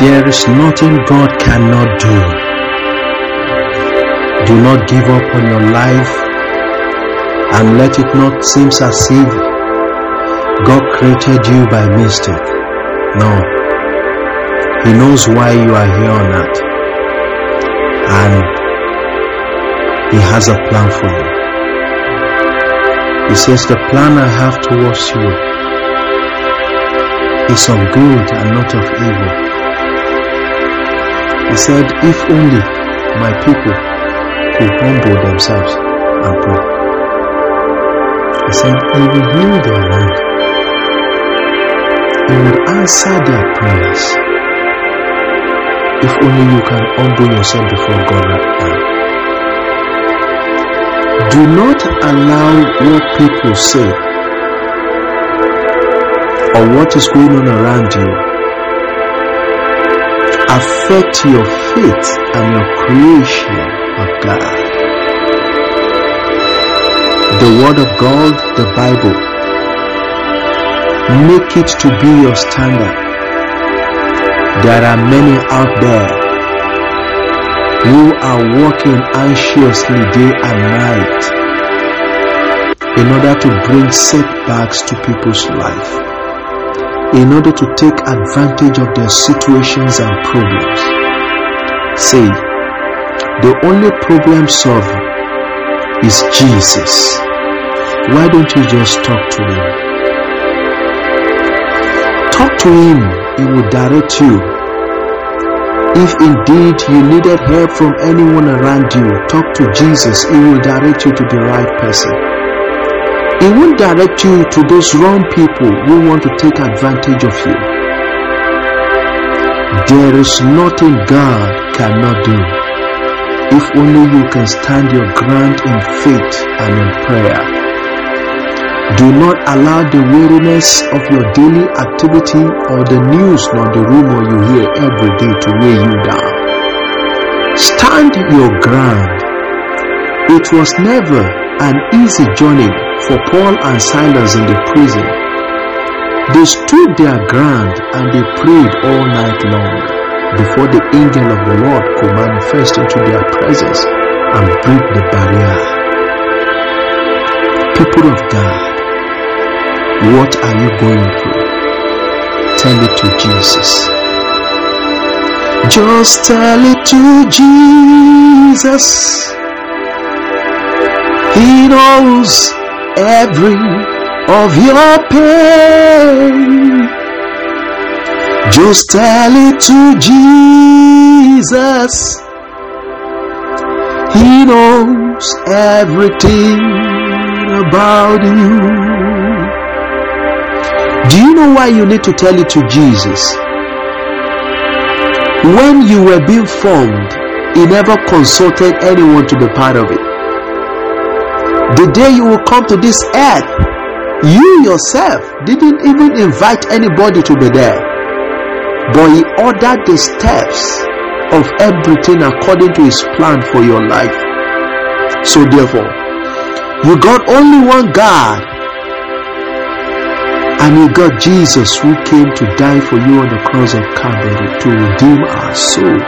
There is nothing God cannot do. Do not give up on your life and let it not seem as if God created you by mistake. No. He knows why you are here on earth. And He has a plan for you. He says, The plan I have towards you is of good and not of evil. He said, If only my people could humble themselves and pray. He said, He will heal their land. He will answer their prayers. If only you can humble yourself before God right now. Do not allow what people say or what is going on around you affect your faith and your creation of God. The Word of God, the Bible, make it to be your standard. There are many out there who are working anxiously day and night in order to bring setbacks to people's life, in order to take advantage of their situations and problems. Say, the only problem solver is Jesus. Why don't you just talk to him? Talk to him, he will direct you if indeed you needed help from anyone around you, talk to Jesus. He will direct you to the right person. He won't direct you to those wrong people who want to take advantage of you. There is nothing God cannot do if only you can stand your ground in faith and in prayer. Do not allow the weariness of your daily activity or the news nor the rumor you hear every day to weigh you down. Stand your ground. It was never an easy journey for Paul and Silas in the prison. They stood their ground and they prayed all night long before the angel of the Lord could manifest into their presence and break the barrier. People of God, what are you going through? Tell it to Jesus. Just tell it to Jesus. He knows every of your pain. Just tell it to Jesus. He knows everything about you. Do you know why you need to tell it to Jesus? When you were being formed, He never consulted anyone to be part of it. The day you will come to this earth, you yourself didn't even invite anybody to be there. But He ordered the steps of everything according to His plan for your life. So, therefore, you got only one God and you got Jesus who came to die for you on the cross of Calvary to redeem our soul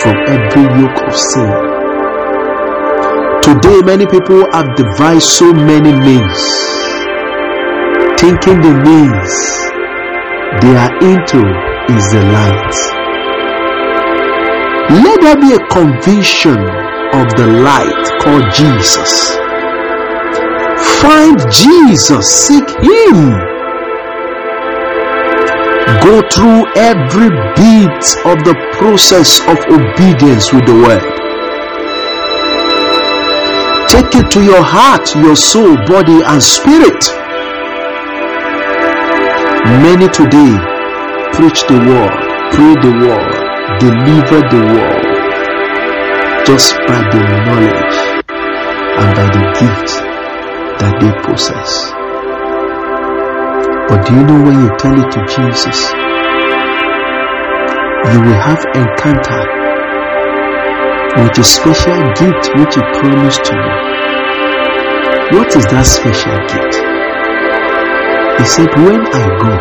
from every yoke of sin. Today, many people have devised so many means, thinking the means they are into is the light. Let there be a conviction of the light called Jesus. Find Jesus, seek Him go through every bit of the process of obedience with the word. Take it to your heart, your soul, body, and spirit. Many today preach the word, pray the word, deliver the word just by the knowledge and by the gift that they possess. But do you know when you tell it to Jesus, you will have encounter with a special gift which he promised to you. What is that special gift? He said, When I go,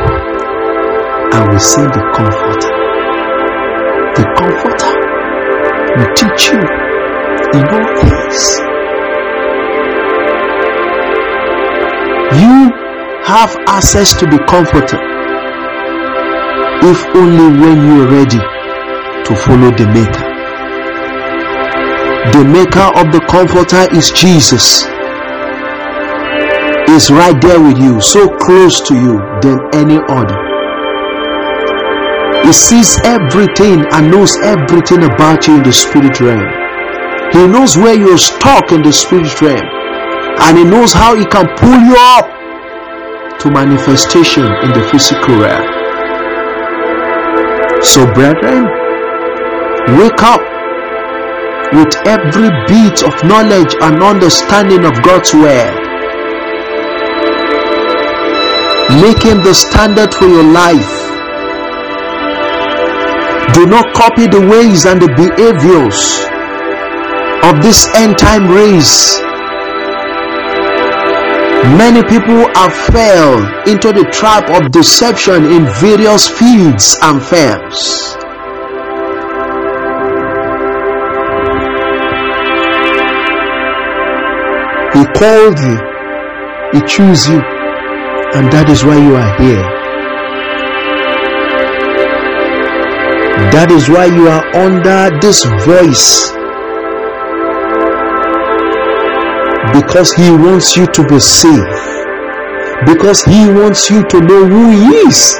I will send the comforter. The Comforter will teach you in all things. You have access to the comforter if only when you're ready to follow the maker. The maker of the comforter is Jesus. Is right there with you, so close to you than any other. He sees everything and knows everything about you in the spirit realm. He knows where you're stuck in the spirit realm. And he knows how he can pull you up to manifestation in the physical realm. So, brethren, wake up with every bit of knowledge and understanding of God's word. Make him the standard for your life. Do not copy the ways and the behaviors of this end time race. Many people have fell into the trap of deception in various fields and firms. He called you, He chose you, and that is why you are here. That is why you are under this voice. Because He wants you to be saved. Because He wants you to know who He is.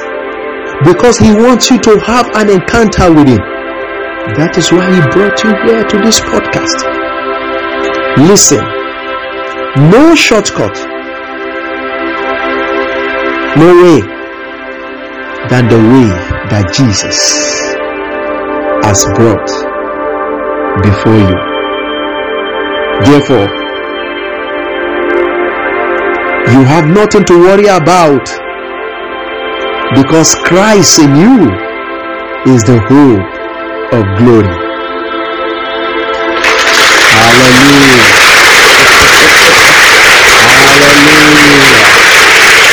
Because He wants you to have an encounter with Him. That is why He brought you here to this podcast. Listen, no shortcut, no way than the way that Jesus has brought before you. Therefore, you have nothing to worry about because Christ in you is the hope of glory. Hallelujah. Hallelujah.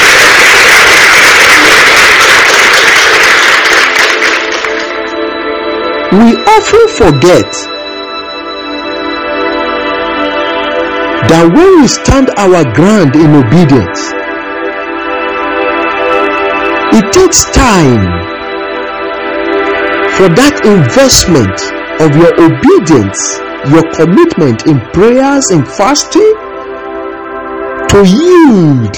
We often forget that when we stand our ground in obedience, it takes time for that investment of your obedience, your commitment in prayers and fasting to yield.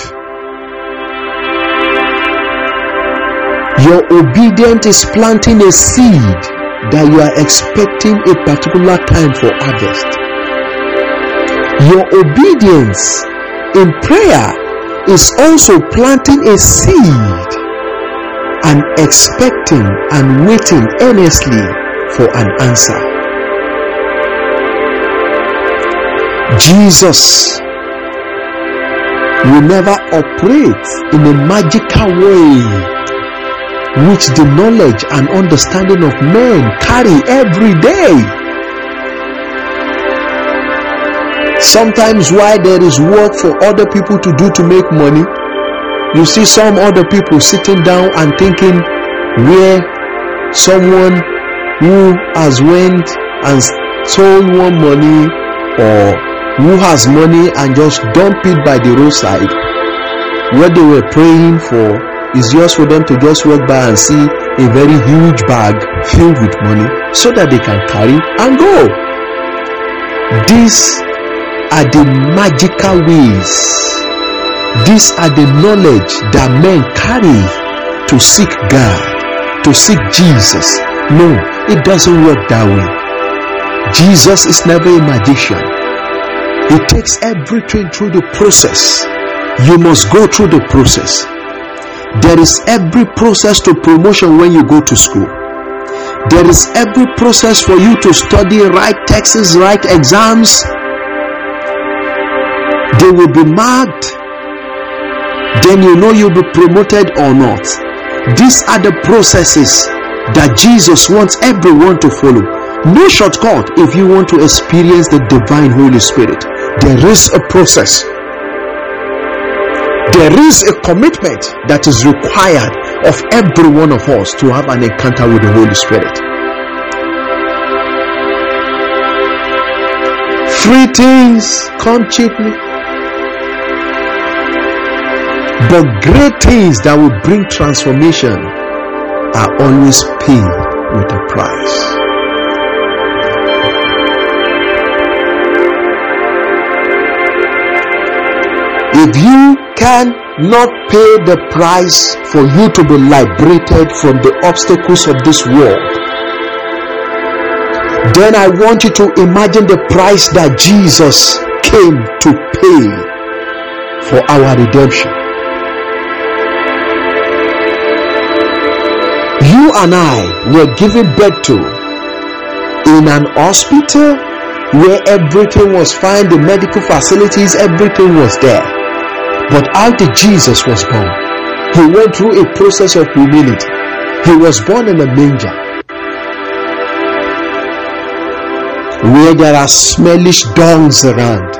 Your obedience is planting a seed that you are expecting a particular time for harvest. Your obedience in prayer is also planting a seed and expecting and waiting earnestly for an answer. Jesus will never operate in a magical way which the knowledge and understanding of men carry every day. Sometimes, why there is work for other people to do to make money, you see some other people sitting down and thinking where someone who has went and stole one money or who has money and just dump it by the roadside what they were praying for is just for them to just walk by and see a very huge bag filled with money so that they can carry and go. These are the magical ways. These are the knowledge that men carry to seek God, to seek Jesus. No, it doesn't work that way. Jesus is never a magician. He takes everything through the process. You must go through the process. There is every process to promotion when you go to school. There is every process for you to study, write texts, write exams. They will be marked. Then you know you'll be promoted or not. These are the processes that Jesus wants everyone to follow. No shortcut if you want to experience the divine Holy Spirit there is a process there is a commitment that is required of every one of us to have an encounter with the Holy Spirit. Free things come cheaply, but great things that will bring transformation are always paid with a price. If you cannot pay the price for you to be liberated from the obstacles of this world, then I want you to imagine the price that Jesus came to pay for our redemption. You and I were given birth to in an hospital where everything was fine, the medical facilities, everything was there. But after Jesus was born? He went through a process of humility. He was born in a manger. where there are smellish dungs around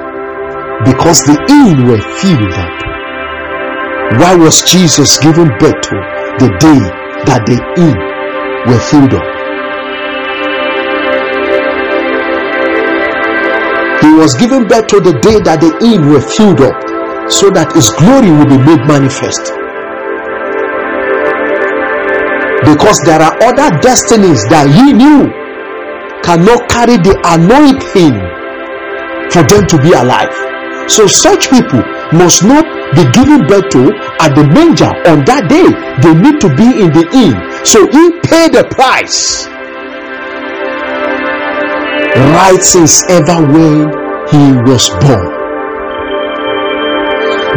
because the inn were filled up. Why was Jesus given birth to the day that the inn were filled up? He was given birth to the day that the inn were filled up so that his glory will be made manifest. Because there are other destinies that he knew cannot carry the anointing for them to be alive. So such people must not be given birth to at the manger on that day. They need to be in the inn. So he paid the price. Right since ever when he was born.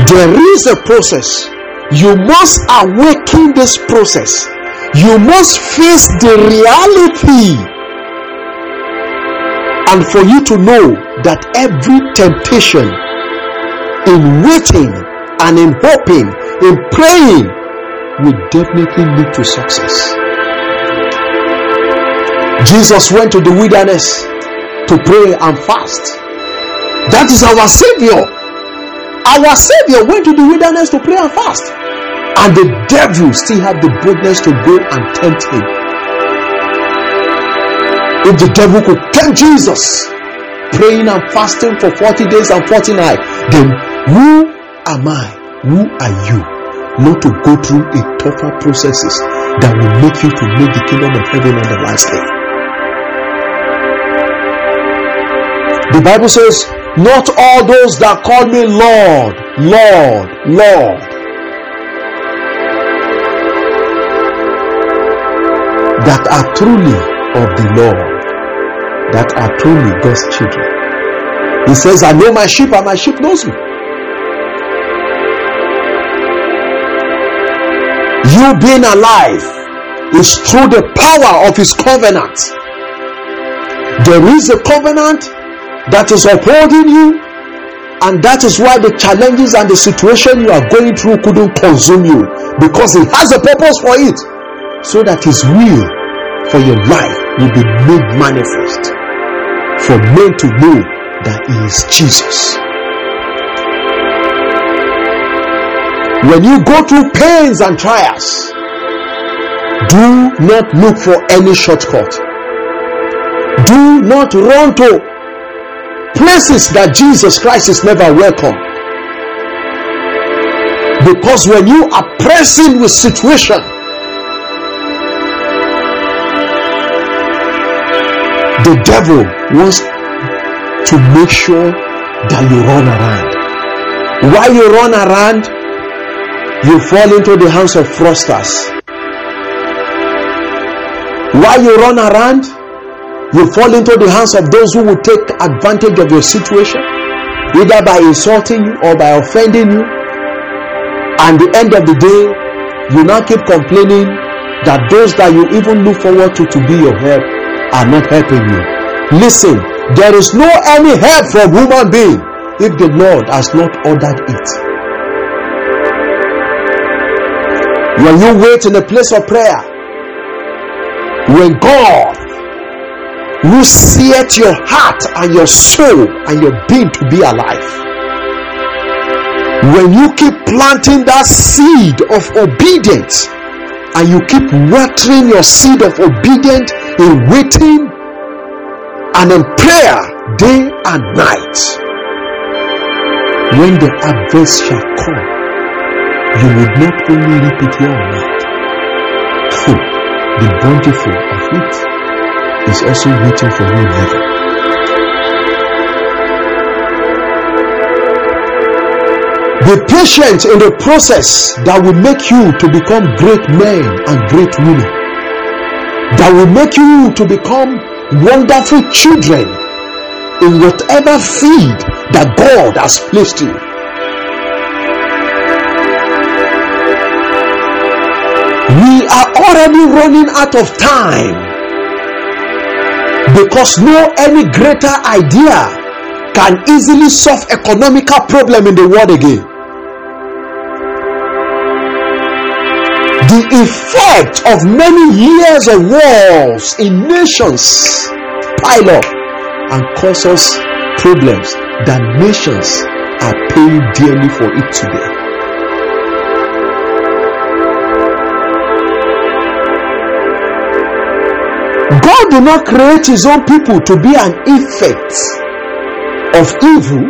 There is a process. You must awaken this process. You must face the reality and for you to know that every temptation in waiting and in hoping, in praying, will definitely lead to success. Jesus went to the wilderness to pray and fast. That is our Savior. Our Savior went to the wilderness to pray and fast. And the devil still had the boldness to go and tempt him. If the devil could tempt Jesus, praying and fasting for 40 days and 40 nights, then who am I? Who are you? Not to go through a tougher processes that will make you to make the kingdom of heaven on the last day. The Bible says, Not all those that call me Lord, Lord, Lord. That are truly of the Lord that are truly God's children. He says, I know my sheep and my sheep knows me. You being alive is through the power of his covenant. There is a covenant that is upholding you, and that is why the challenges and the situation you are going through couldn't consume you because he has a purpose for it so that his will for your life will be made manifest for men to know that He is Jesus. When you go through pains and trials, do not look for any shortcut. Do not run to places that Jesus Christ is never welcome. Because when you are pressing with situation, the devil wants to make sure that you run around. While you run around, you fall into the hands of fraudsters. While you run around, you fall into the hands of those who will take advantage of your situation, either by insulting you or by offending you. And the end of the day, you now keep complaining that those that you even look forward to to be your help are not helping you. Listen, there is no any help from human being if the Lord has not ordered it. When you wait in a place of prayer, when God will set your heart and your soul and your being to be alive, when you keep planting that seed of obedience and you keep watering your seed of obedience in waiting and in prayer day and night. When the harvest shall come, you would not only reap it on earth, the bountiful of it is also waiting for you in heaven. Be patient in the process that will make you to become great men and great women. That will make you to become wonderful children in whatever field that God has placed you. We are already running out of time because no any greater idea can easily solve economical problem in the world again. The effect of many years of wars in nations pile up and cause us problems that nations are paying dearly for it today. God did not create his own people to be an effect of evil.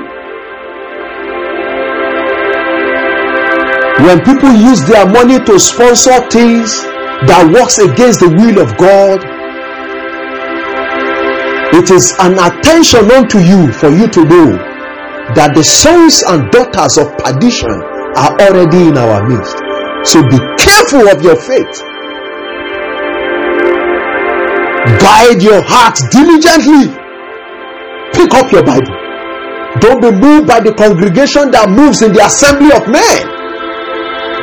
When people use their money to sponsor things that works against the will of God, it is an attention unto you for you to know that the sons and daughters of perdition are already in our midst. So be careful of your faith. Guide your heart diligently. Pick up your Bible. Don't be moved by the congregation that moves in the assembly of men.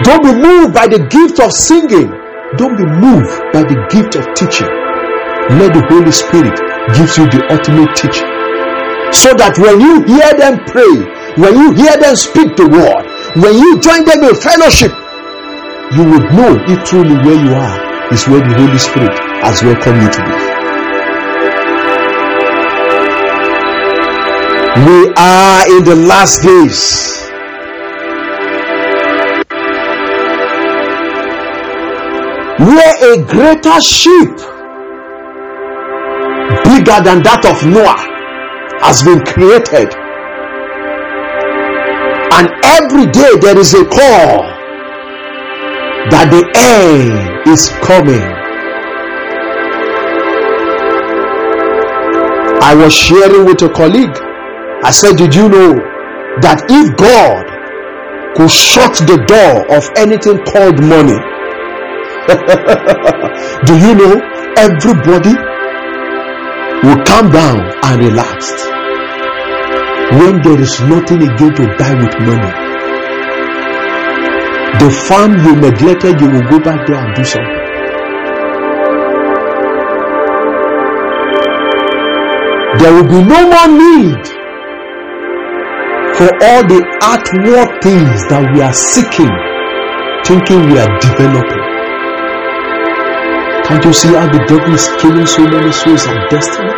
Don't be moved by the gift of singing. Don't be moved by the gift of teaching. Let the Holy Spirit give you the ultimate teaching. So that when you hear them pray, when you hear them speak the word, when you join them in fellowship, you would know if truly where you are is where the Holy Spirit has welcomed you to be. We are in the last days. Where a greater ship, bigger than that of Noah, has been created. And every day there is a call that the end is coming. I was sharing with a colleague. I said, Did you know that if God could shut the door of anything called money, do you know everybody will calm down and relax when there is nothing again to buy with money? The farm you neglected, you will go back there and do something. There will be no more need for all the outward things that we are seeking, thinking we are developing. Can't you see how the devil is killing so many souls and destiny?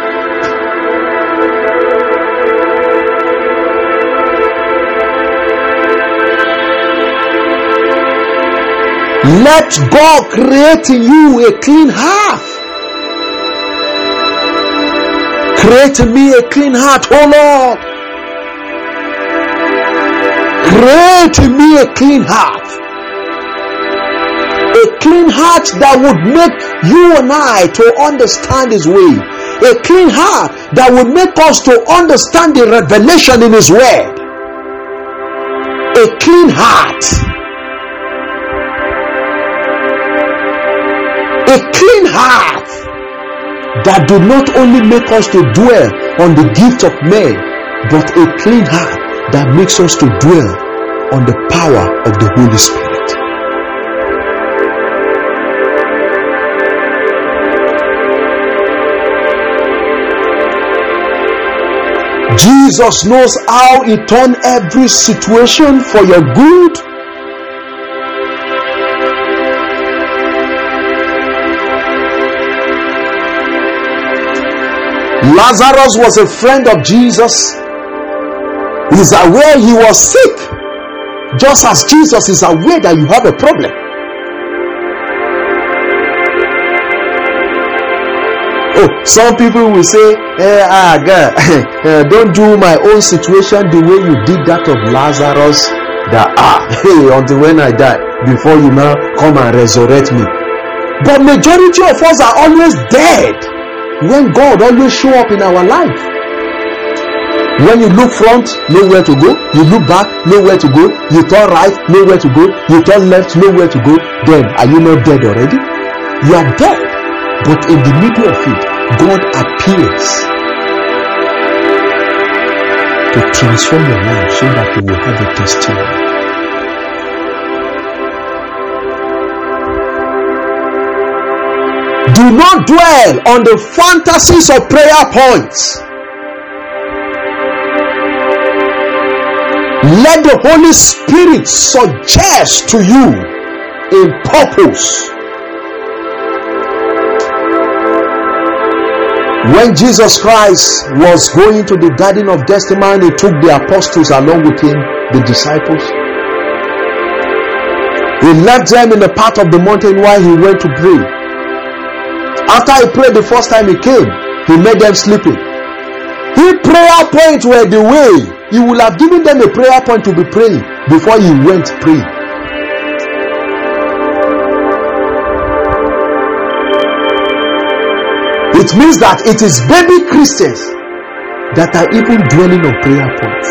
Let God create in you a clean heart. Create in me a clean heart, oh Lord. Create in me a clean heart. A clean heart that would make you and I to understand His way. A clean heart that would make us to understand the revelation in His Word. A clean heart. A clean heart that do not only make us to dwell on the gift of men, but a clean heart that makes us to dwell on the power of the Holy Spirit. Jesus knows how He turned every situation for your good. Lazarus was a friend of Jesus. He's aware he was sick, just as Jesus is aware that you have a problem. oh, some people will say, eh, ah, God, eh, don't do my own situation the way you did that of Lazarus. That ah, hey, until when I die, before you now come and resurrect me. But majority of us are always dead when God always show up in our life. When you look front, nowhere to go. You look back, nowhere to go. You turn right, nowhere to go. You turn left, nowhere to go. Then are you not dead already? You are dead. But in the middle of it, God appears to transform your life so that you will have a testimony. Do not dwell on the fantasies of prayer points. Let the Holy Spirit suggest to you a purpose. When Jesus Christ was going to the Garden of Gethsemane, he took the apostles along with him, the disciples. He left them in the path of the mountain while he went to pray. After he prayed the first time he came, he made them sleeping. His prayer points were the way he would have given them a prayer point to be praying before he went praying. It means that it is baby Christians that are even dwelling on prayer points.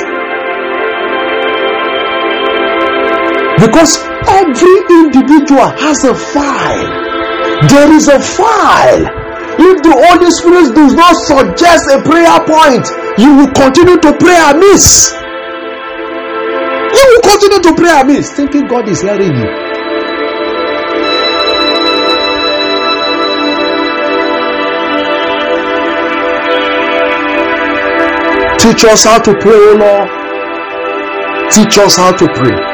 Because every individual has a file there is a file. If the Holy Spirit does not suggest a prayer point, you will continue to pray amiss. You will continue to pray amiss, thinking God is hearing you. Teach us how to pray, O Lord. Teach us how to pray.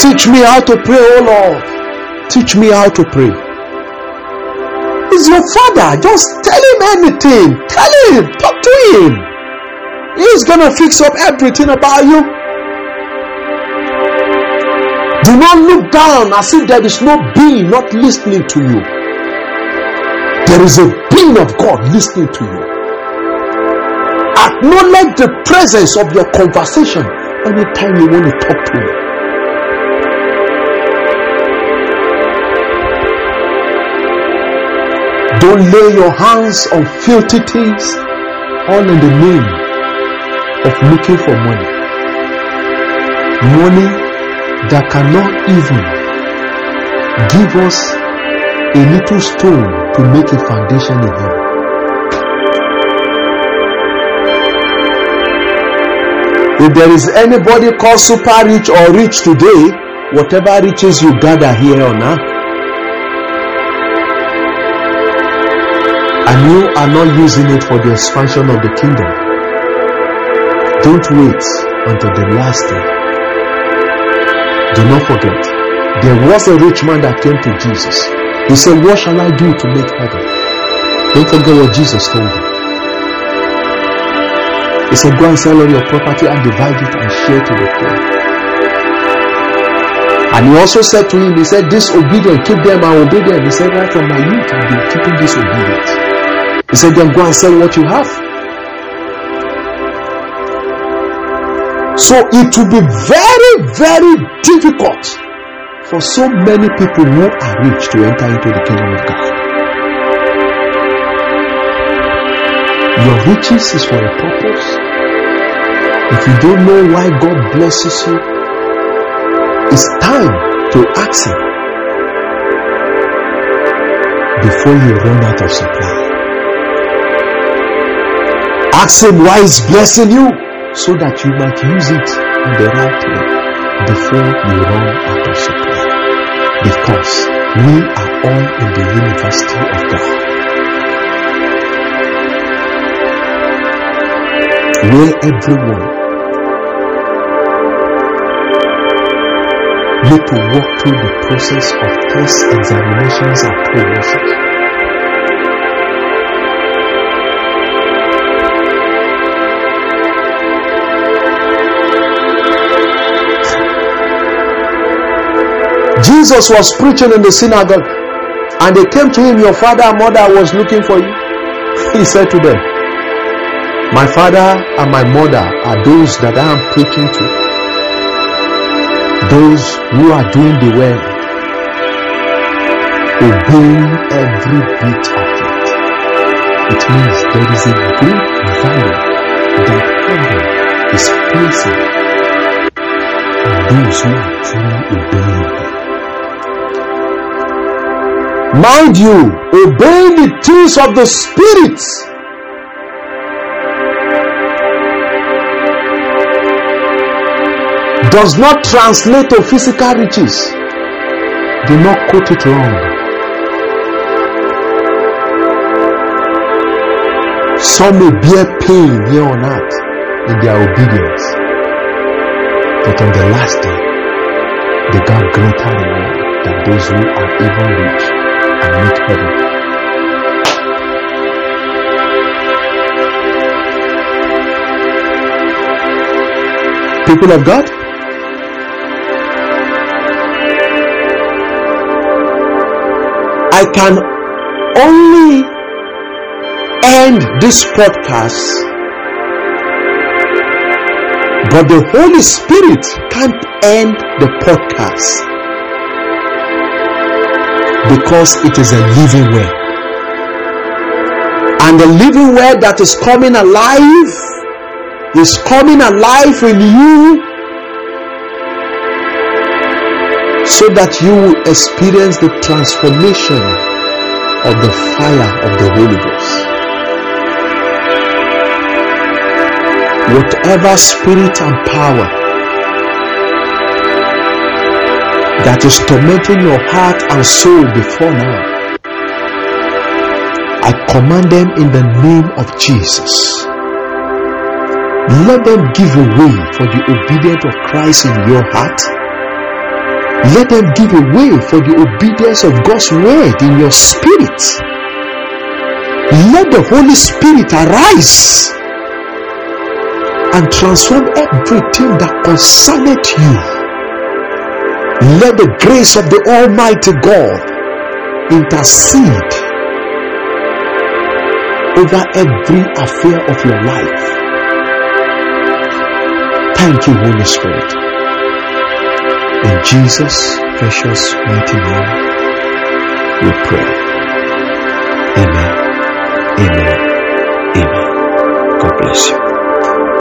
Teach me how to pray, oh Lord. Teach me how to pray. He's your father. Just tell him anything. Tell him. Talk to him. He's gonna fix up everything about you. Do not look down as if there is no being not listening to you. There is a being of God listening to you. Acknowledge the presence of your conversation anytime you want to talk to him. Don't lay your hands on filthy things, all in the name of looking for money. Money that cannot even give us a little stone to make a foundation in heaven. If there is anybody called super rich or rich today, whatever riches you gather here on earth, and you are not using it for the expansion of the kingdom, don't wait until the last day. Do not forget, there was a rich man that came to Jesus. He said, What shall I do to make heaven? Don't forget what Jesus told him. He said, Go and sell all your property and divide it and share to the poor. And he also said to him, He said, Disobedient, keep them and obey them. He said, Right from my youth, I've been keeping disobedience. He said, then go and sell what you have. So it will be very, very difficult for so many people who are rich to enter into the kingdom of God. Your riches is for a purpose. If you don't know why God blesses you, it's time to ask Him before you run out of supply. Ask Him why He's blessing you so that you might use it in the right way before you run out of supply. Because we are all in the university of God. Where everyone need to walk through the process of tests, examinations, and promotions. Jesus was preaching in the synagogue And they came to him, Your father and mother was looking for you. He said to them, My father and my mother are those that I am preaching to. Those who are doing the well, obeying every bit of it. It means there is a great value that heaven is placing on those who are truly obeying. Mind you, obeying the things of the Spirit does not translate to physical riches. Do not quote it wrong. Some may bear pain here on earth in their obedience, but on the last day, they got greater reward than those who are even rich make heaven. People of God, I can only end this podcast, but the Holy Spirit can't end the podcast because it is a living word. And the living word that is coming alive is coming alive in you so that you will experience the transformation of the fire of the Holy Ghost. Whatever spirit and power that is tormenting your heart and soul before now, I command them in the name of Jesus. Let them give away for the obedience of Christ in your heart. Let them give away for the obedience of God's word in your spirit. Let the Holy Spirit arise and transform everything that concerneth you. Let the grace of the Almighty God intercede over every affair of your life. Thank you, Holy Spirit. In Jesus' precious mighty name, we pray. Amen. Amen. Amen. God bless you.